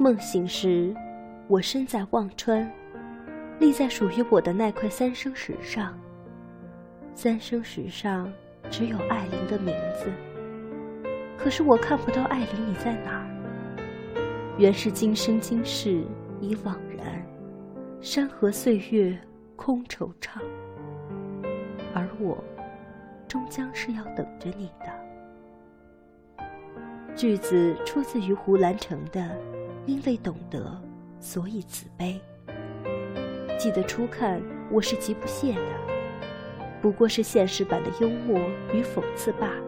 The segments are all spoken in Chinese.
梦醒时，我身在忘川，立在属于我的那块三生石上。三生石上只有艾琳的名字，可是我看不到艾琳你在哪儿。原是今生今世已惘然，山河岁月空惆怅，而我终将是要等着你的。句子出自于胡兰成的。因为懂得，所以慈悲。记得初看，我是极不屑的，不过是现实版的幽默与讽刺罢了。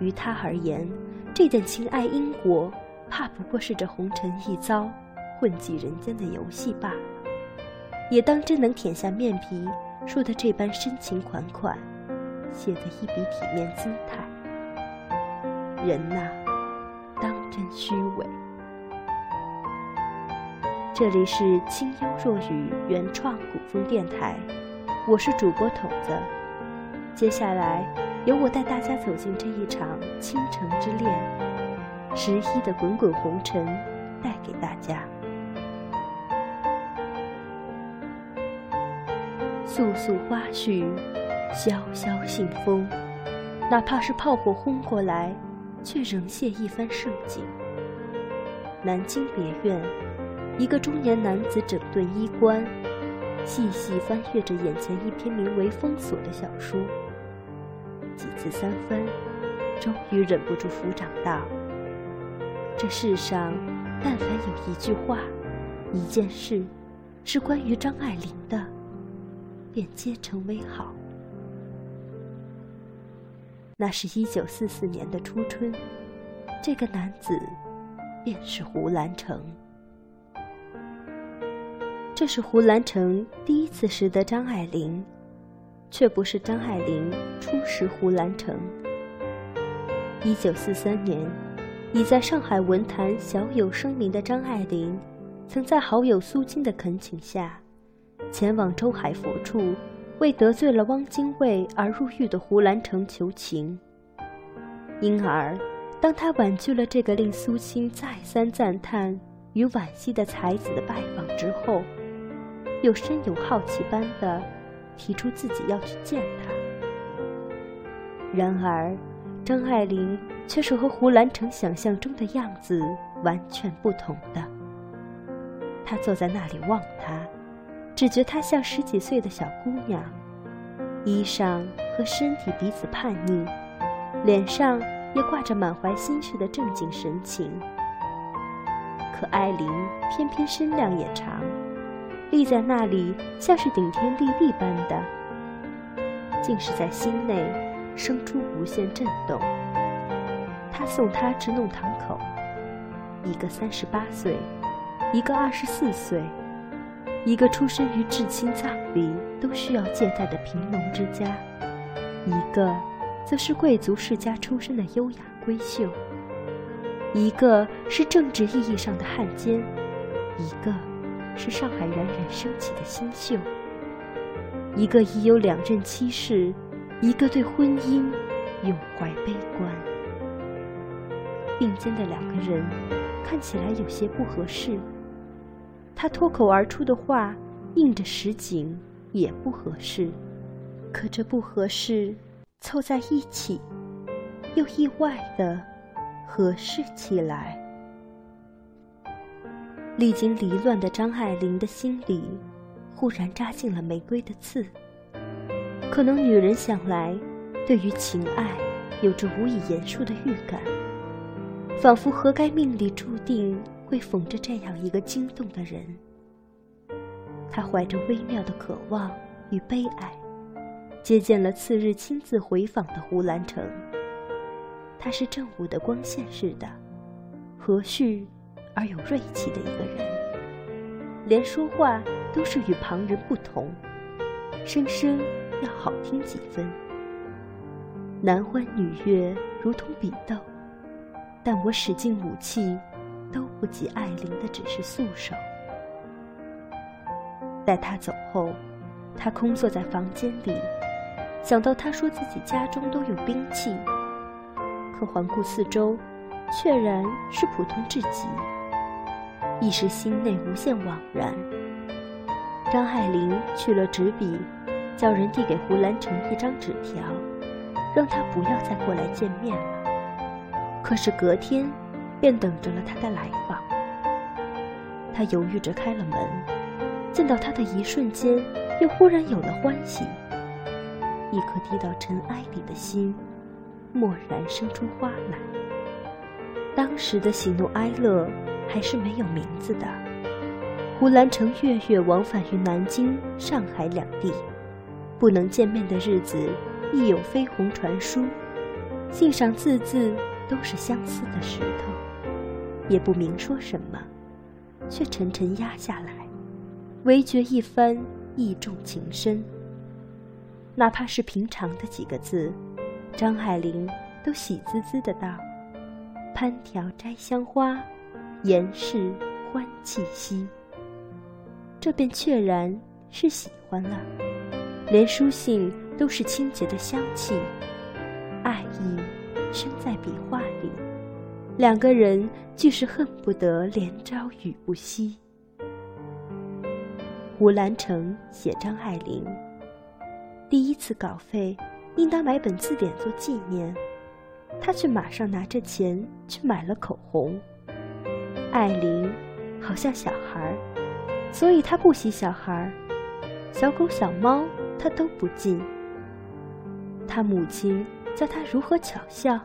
于他而言，这点情爱因果，怕不过是这红尘一遭、混迹人间的游戏罢了。也当真能舔下面皮，说的这般深情款款，写得一笔体面姿态。人呐，当真虚伪。这里是清幽若雨原创古风电台，我是主播筒子。接下来由我带大家走进这一场倾城之恋，十一的滚滚红尘带给大家。簌簌花絮，萧萧信风，哪怕是炮火轰过来，却仍现一番盛景。南京别院。一个中年男子整顿衣冠，细细翻阅着眼前一篇名为《封锁》的小说，几次三番，终于忍不住抚掌道：“这世上，但凡有一句话、一件事，是关于张爱玲的，便皆成为好。”那是一九四四年的初春，这个男子，便是胡兰成。这是胡兰成第一次识得张爱玲，却不是张爱玲初识胡兰成。一九四三年，已在上海文坛小有声名的张爱玲，曾在好友苏金的恳请下，前往周海佛处，为得罪了汪精卫而入狱的胡兰成求情。因而，当他婉拒了这个令苏青再三赞叹与惋惜的才子的拜访之后，又深有好奇般的提出自己要去见他。然而，张爱玲却是和胡兰成想象中的样子完全不同的。她坐在那里望他，只觉她像十几岁的小姑娘，衣裳和身体彼此叛逆，脸上也挂着满怀心事的正经神情。可艾琳偏偏身量也长。立在那里，像是顶天立地般的，竟是在心内生出无限震动。他送她至弄堂口，一个三十八岁，一个二十四岁，一个出身于至亲葬礼都需要借待的贫农之家，一个则是贵族世家出身的优雅闺秀，一个是政治意义上的汉奸，一个。是上海冉冉升起的新秀。一个已有两任妻室，一个对婚姻永怀悲观。并肩的两个人看起来有些不合适。他脱口而出的话应着实景也不合适，可这不合适凑在一起，又意外的合适起来。历经离乱的张爱玲的心里，忽然扎进了玫瑰的刺。可能女人想来，对于情爱，有着无以言述的预感，仿佛何该命里注定会逢着这样一个惊动的人。她怀着微妙的渴望与悲哀，接见了次日亲自回访的胡兰成。他是正午的光线似的，和煦。而有锐气的一个人，连说话都是与旁人不同，声声要好听几分。男欢女悦，如同比斗，但我使尽武器，都不及艾琳的只是素手。待他走后，他空坐在房间里，想到他说自己家中都有兵器，可环顾四周，确然是普通至极。一时心内无限惘然。张爱玲去了纸笔，叫人递给胡兰成一张纸条，让他不要再过来见面了。可是隔天，便等着了他的来访。他犹豫着开了门，见到他的一瞬间，又忽然有了欢喜。一颗低到尘埃里的心，蓦然生出花来。当时的喜怒哀乐，还是没有名字的。胡兰成月月往返于南京、上海两地，不能见面的日子，亦有飞鸿传书，信上字字都是相思的石头，也不明说什么。却沉沉压下来，唯觉一番意重情深。哪怕是平常的几个字，张爱玲都喜滋滋的道：“攀条摘香花，言是欢气息。”这便确然是喜欢了，连书信都是清洁的香气，爱意深在笔画里。两个人俱是恨不得连朝雨不息。胡兰成写张爱玲，第一次稿费，应当买本字典做纪念，他却马上拿着钱去买了口红。艾琳好像小孩儿，所以他不喜小孩儿，小狗小猫他都不近。他母亲教他如何巧笑，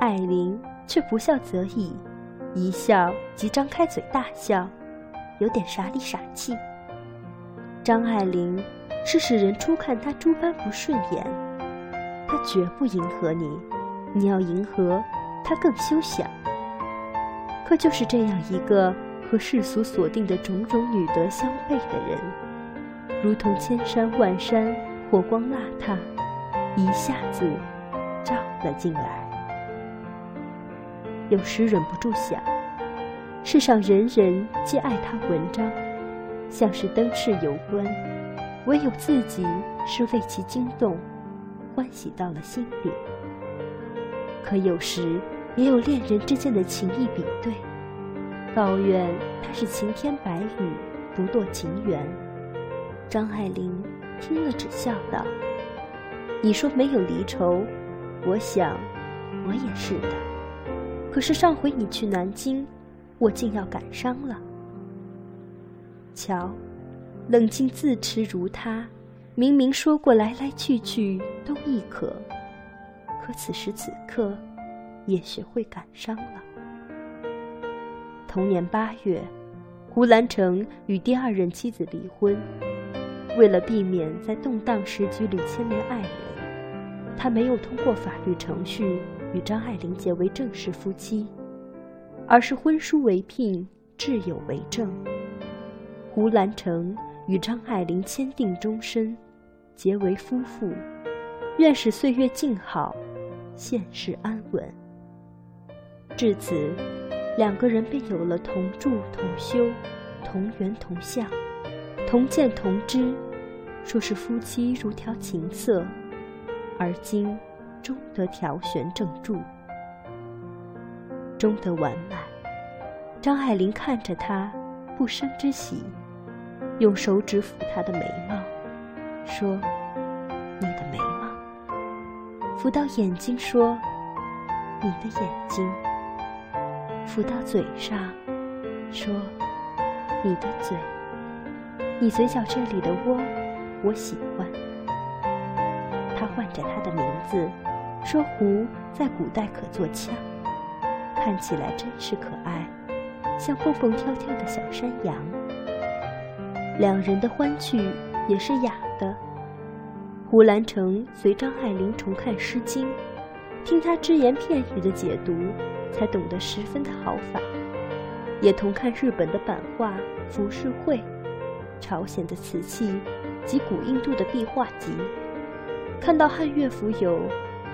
艾琳。却不笑则已，一笑即张开嘴大笑，有点傻里傻气。张爱玲是使人初看她诸般不顺眼，她绝不迎合你，你要迎合她更休想。可就是这样一个和世俗所定的种种女德相悖的人，如同千山万山火光邋遢，一下子照了进来。有时忍不住想，世上人人皆爱他文章，像是灯饰有关，唯有自己是为其惊动，欢喜到了心里。可有时也有恋人之间的情谊比对，抱怨他是晴天白雨，不堕情缘。张爱玲听了只笑道：“你说没有离愁，我想，我也是的。”可是上回你去南京，我竟要感伤了。瞧，冷静自持如他，明明说过来来去去都亦可，可此时此刻，也学会感伤了。同年八月，胡兰成与第二任妻子离婚，为了避免在动荡时局里牵连爱人，他没有通过法律程序。与张爱玲结为正式夫妻，而是婚书为聘，挚友为证。胡兰成与张爱玲签订终身，结为夫妇，愿使岁月静好，现世安稳。至此，两个人便有了同住同修、同源同相、同见同知，说是夫妻如条琴瑟。而今。终得调弦正住，终得完满。张爱玲看着他，不生之喜，用手指抚他的眉毛，说：“你的眉毛。”抚到眼睛，说：“你的眼睛。”抚到嘴上，说：“你的嘴。”你嘴角这里的窝，我喜欢。他唤着他的名字。说壶在古代可做枪，看起来真是可爱，像蹦蹦跳跳的小山羊。两人的欢趣也是雅的。胡兰成随张爱玲重看《诗经》，听他只言片语的解读，才懂得十分的好法。也同看日本的版画《浮世绘》，朝鲜的瓷器及古印度的壁画集，看到汉乐府有。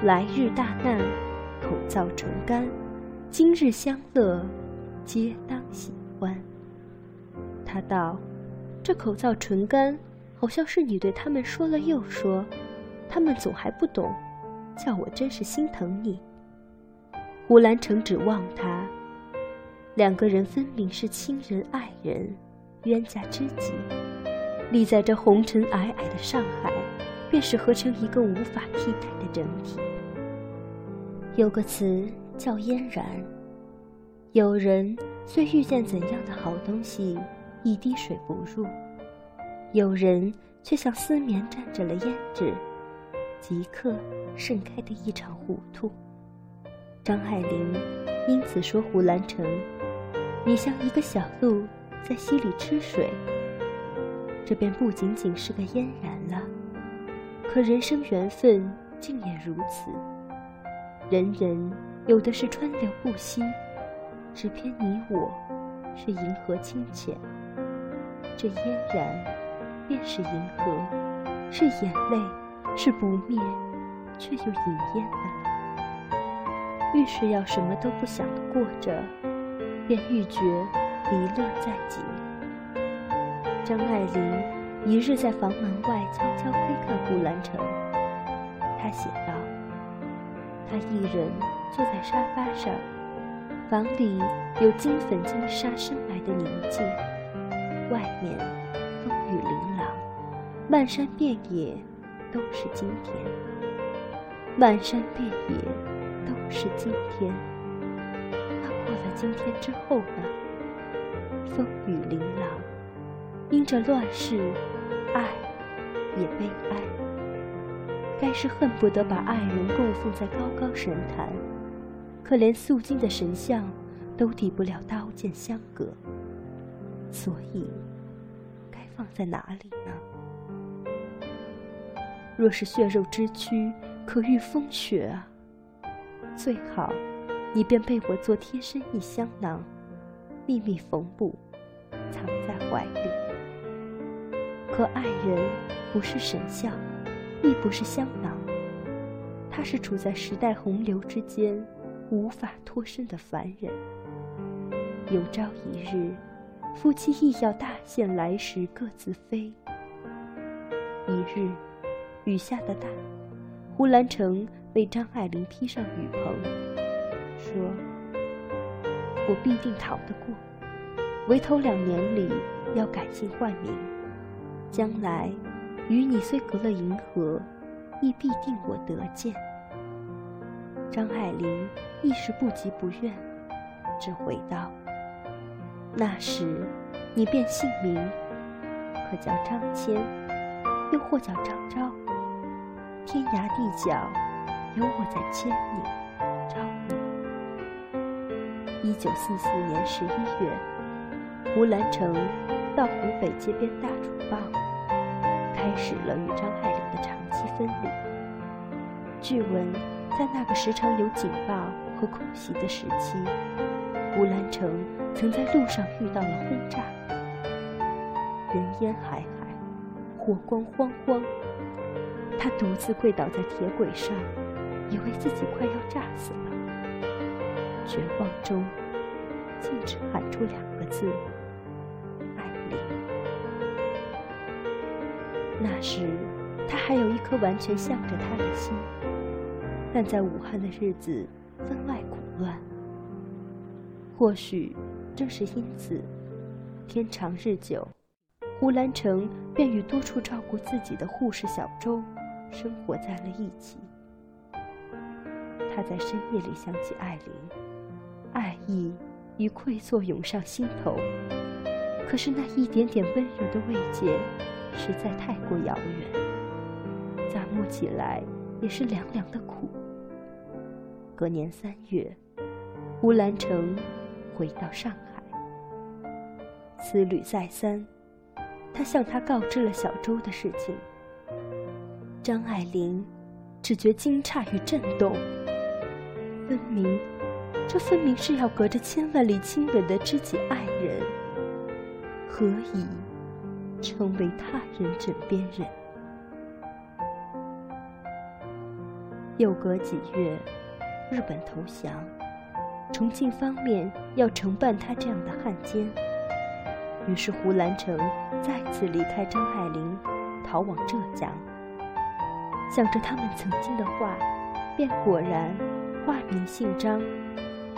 来日大难，口燥唇干；今日相乐，皆当喜欢。他道：“这口燥唇干，好像是你对他们说了又说，他们总还不懂，叫我真是心疼你。”胡兰成指望他：“两个人分明是亲人、爱人、冤家知己，立在这红尘皑皑的上海，便是合成一个无法替代的整体。有个词叫嫣然，有人虽遇见怎样的好东西，一滴水不入；有人却像丝绵沾着了胭脂，即刻盛开的一场糊涂。张爱玲因此说胡兰成。你像一个小鹿在溪里吃水，这便不仅仅是个嫣然了。可人生缘分竟也如此，人人有的是川流不息，只偏你我是银河清浅。这嫣然便是银河，是眼泪，是不灭却又隐烟的了。越是要什么都不想的过着。便愈觉离乐在即。张爱玲一日在房门外悄悄窥看胡兰成，她写道：“他一人坐在沙发上，房里有金粉金沙深埋的宁静，外面风雨琳琅，漫山遍野都是今天，漫山遍野都是今天。”那过了今天之后呢？风雨琳琅，因着乱世，爱也悲哀。该是恨不得把爱人供奉在高高神坛，可连肃静的神像都抵不了刀剑相隔。所以，该放在哪里呢？若是血肉之躯可御风雪啊，最好。你便被我做贴身一香囊，秘密缝补，藏在怀里。可爱人不是神像，亦不是香囊，他是处在时代洪流之间，无法脱身的凡人。有朝一日，夫妻亦要大限来时各自飞。一日，雨下的大，胡兰成为张爱玲披上雨棚。说：“我必定逃得过，唯头两年里要改姓换名，将来与你虽隔了银河，亦必定我得见。”张爱玲一时不急不愿，只回道：“那时你便姓名，可叫张骞，又或叫张昭，天涯地角，有我在牵你，找你。”一九四四年十一月，胡兰成到湖北街边大楚报，开始了与张爱玲的长期分离。据闻，在那个时常有警报和空袭的时期，胡兰成曾在路上遇到了轰炸，人烟海海，火光慌慌，他独自跪倒在铁轨上，以为自己快要炸死了。绝望中，竟只喊出两个字：“爱丽。”那时，他还有一颗完全向着他的心，但在武汉的日子分外苦乱。或许正是因此，天长日久，胡兰成便与多处照顾自己的护士小周生活在了一起。他在深夜里想起爱玲。爱意与愧疚涌上心头，可是那一点点温柔的慰藉，实在太过遥远，咋摸起来也是凉凉的苦。隔年三月，胡兰成回到上海，思虑再三，他向他告知了小周的事情。张爱玲只觉惊诧与震动，分明。这分明是要隔着千万里亲吻的知己爱人，何以成为他人枕边人？又隔几月，日本投降，重庆方面要承办他这样的汉奸，于是胡兰成再次离开张爱玲，逃往浙江。想着他们曾经的话，便果然化名姓张。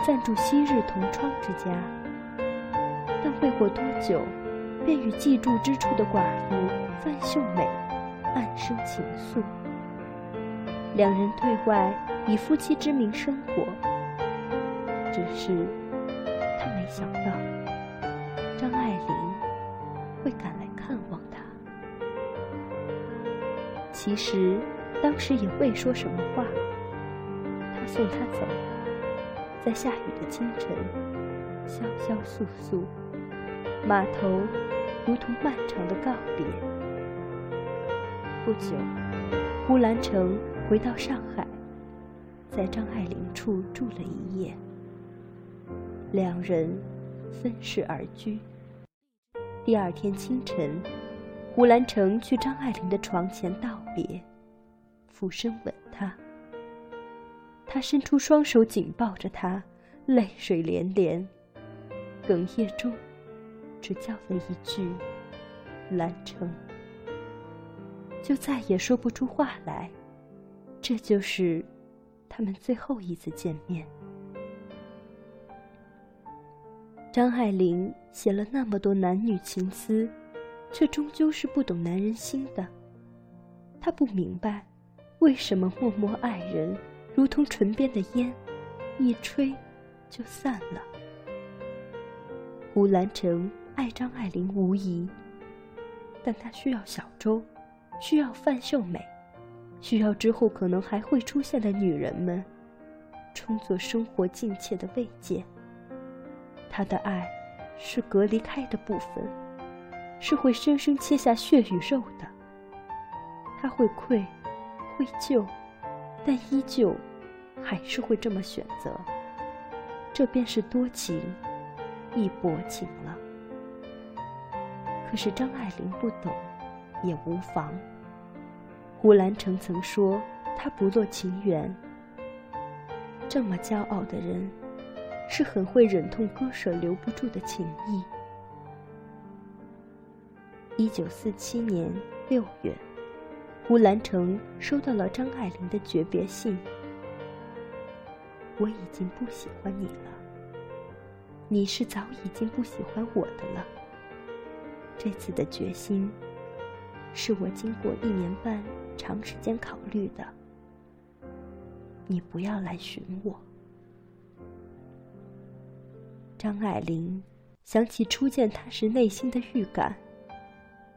暂住昔日同窗之家，但未过多久，便与寄住之处的寡妇范秀美暗生情愫。两人退外以夫妻之名生活，只是他没想到张爱玲会赶来看望他。其实当时也未说什么话。他送她走，在下雨的清晨，萧萧簌簌，码头如同漫长的告别。不久，胡兰成。回到上海，在张爱玲处住了一夜。两人分室而居。第二天清晨，胡兰成去张爱玲的床前道别，俯身吻她。他伸出双手紧抱着她，泪水连连，哽咽中，只叫了一句“兰成”，就再也说不出话来。这就是他们最后一次见面。张爱玲写了那么多男女情思，却终究是不懂男人心的。她不明白，为什么默默爱人如同唇边的烟，一吹就散了。胡兰成爱张爱玲无疑，但他需要小周，需要范秀美。需要之后可能还会出现的女人们，充作生活尽切的慰藉。他的爱，是隔离开的部分，是会生生切下血与肉的。他会愧，会疚，但依旧，还是会这么选择。这便是多情，亦薄情了。可是张爱玲不懂，也无妨。胡兰成曾说：“他不做情缘。”这么骄傲的人，是很会忍痛割舍留不住的情谊。一九四七年六月，胡兰成收到了张爱玲的诀别信：“我已经不喜欢你了，你是早已经不喜欢我的了。这次的决心，是我经过一年半。”长时间考虑的，你不要来寻我。张爱玲想起初见他时内心的预感，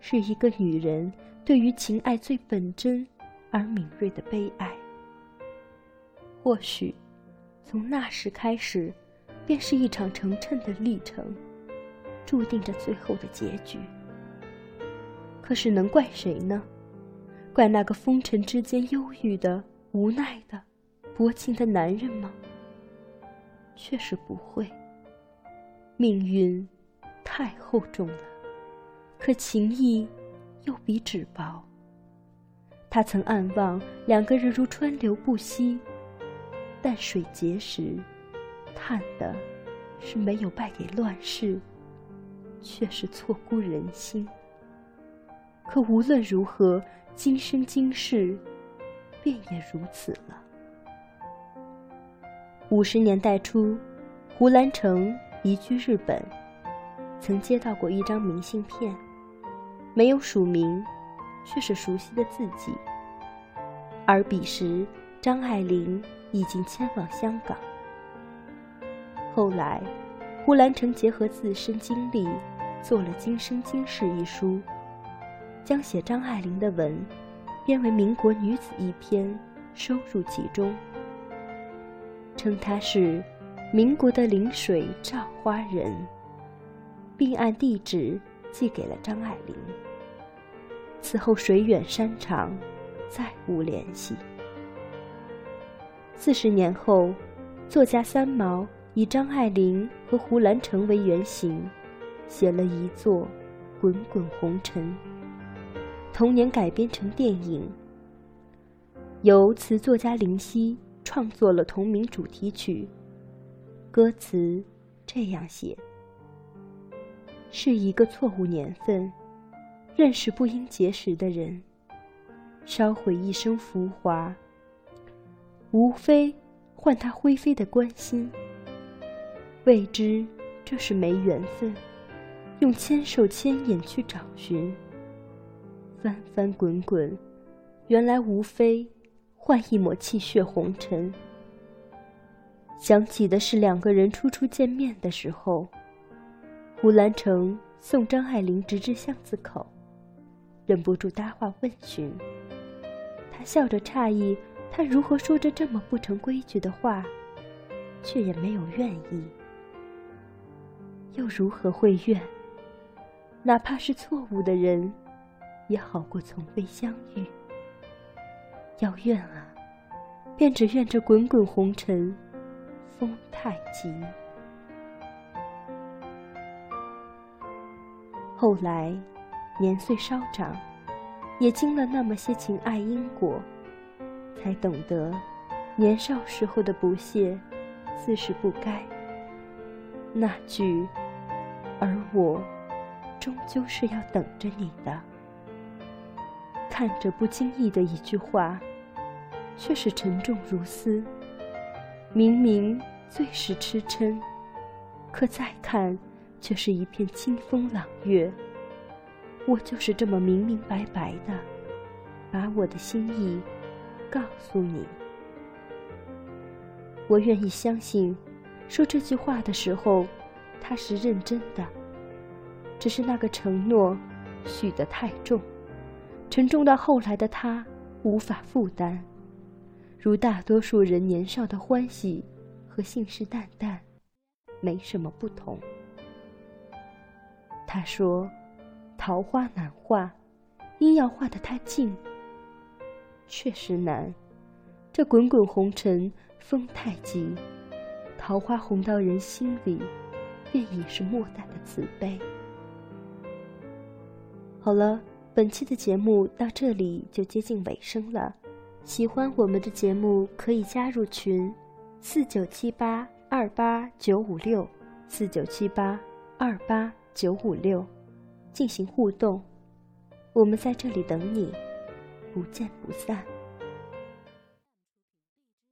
是一个女人对于情爱最本真而敏锐的悲哀。或许，从那时开始，便是一场成谶的历程，注定着最后的结局。可是，能怪谁呢？怪那个风尘之间忧郁的、无奈的、薄情的男人吗？确实不会。命运太厚重了，可情谊又比纸薄。他曾暗望两个人如川流不息，但水结时，叹的是没有败给乱世，却是错估人心。可无论如何。今生今世，便也如此了。五十年代初，胡兰成移居日本，曾接到过一张明信片，没有署名，却是熟悉的字迹。而彼时，张爱玲已经迁往香港。后来，胡兰成结合自身经历，做了《今生今世》一书。将写张爱玲的文编为民国女子一篇，收入其中，称她是民国的临水照花人，并按地址寄给了张爱玲。此后水远山长，再无联系。四十年后，作家三毛以张爱玲和胡兰成为原型，写了一座《滚滚红尘》。同年改编成电影，由词作家林夕创作了同名主题曲。歌词这样写：是一个错误年份，认识不应结识的人，烧毁一生浮华。无非换他灰飞的关心，未知这是没缘分，用千手千眼去找寻。翻翻滚滚，原来无非换一抹气血红尘。想起的是两个人初初见面的时候，胡兰成送张爱玲直至巷子口，忍不住搭话问询。他笑着诧异，他如何说着这么不成规矩的话，却也没有愿意。又如何会怨？哪怕是错误的人，也好过从未相遇。要怨啊，便只怨这滚滚红尘，风太急。后来，年岁稍长，也经了那么些情爱因果，才懂得，年少时候的不屑，自是不该。那句。而我，终究是要等着你的。看着不经意的一句话，却是沉重如斯。明明最是痴嗔，可再看，却是一片清风朗月。我就是这么明明白白的，把我的心意告诉你。我愿意相信，说这句话的时候。他是认真的，只是那个承诺许得太重，沉重到后来的他无法负担，如大多数人年少的欢喜和信誓旦旦没什么不同。他说：“桃花难画，因要画得太近。”确实难，这滚滚红尘风太急，桃花红到人心里。便已是莫大的慈悲。好了，本期的节目到这里就接近尾声了。喜欢我们的节目，可以加入群：四九七八二八九五六四九七八二八九五六，进行互动。我们在这里等你，不见不散。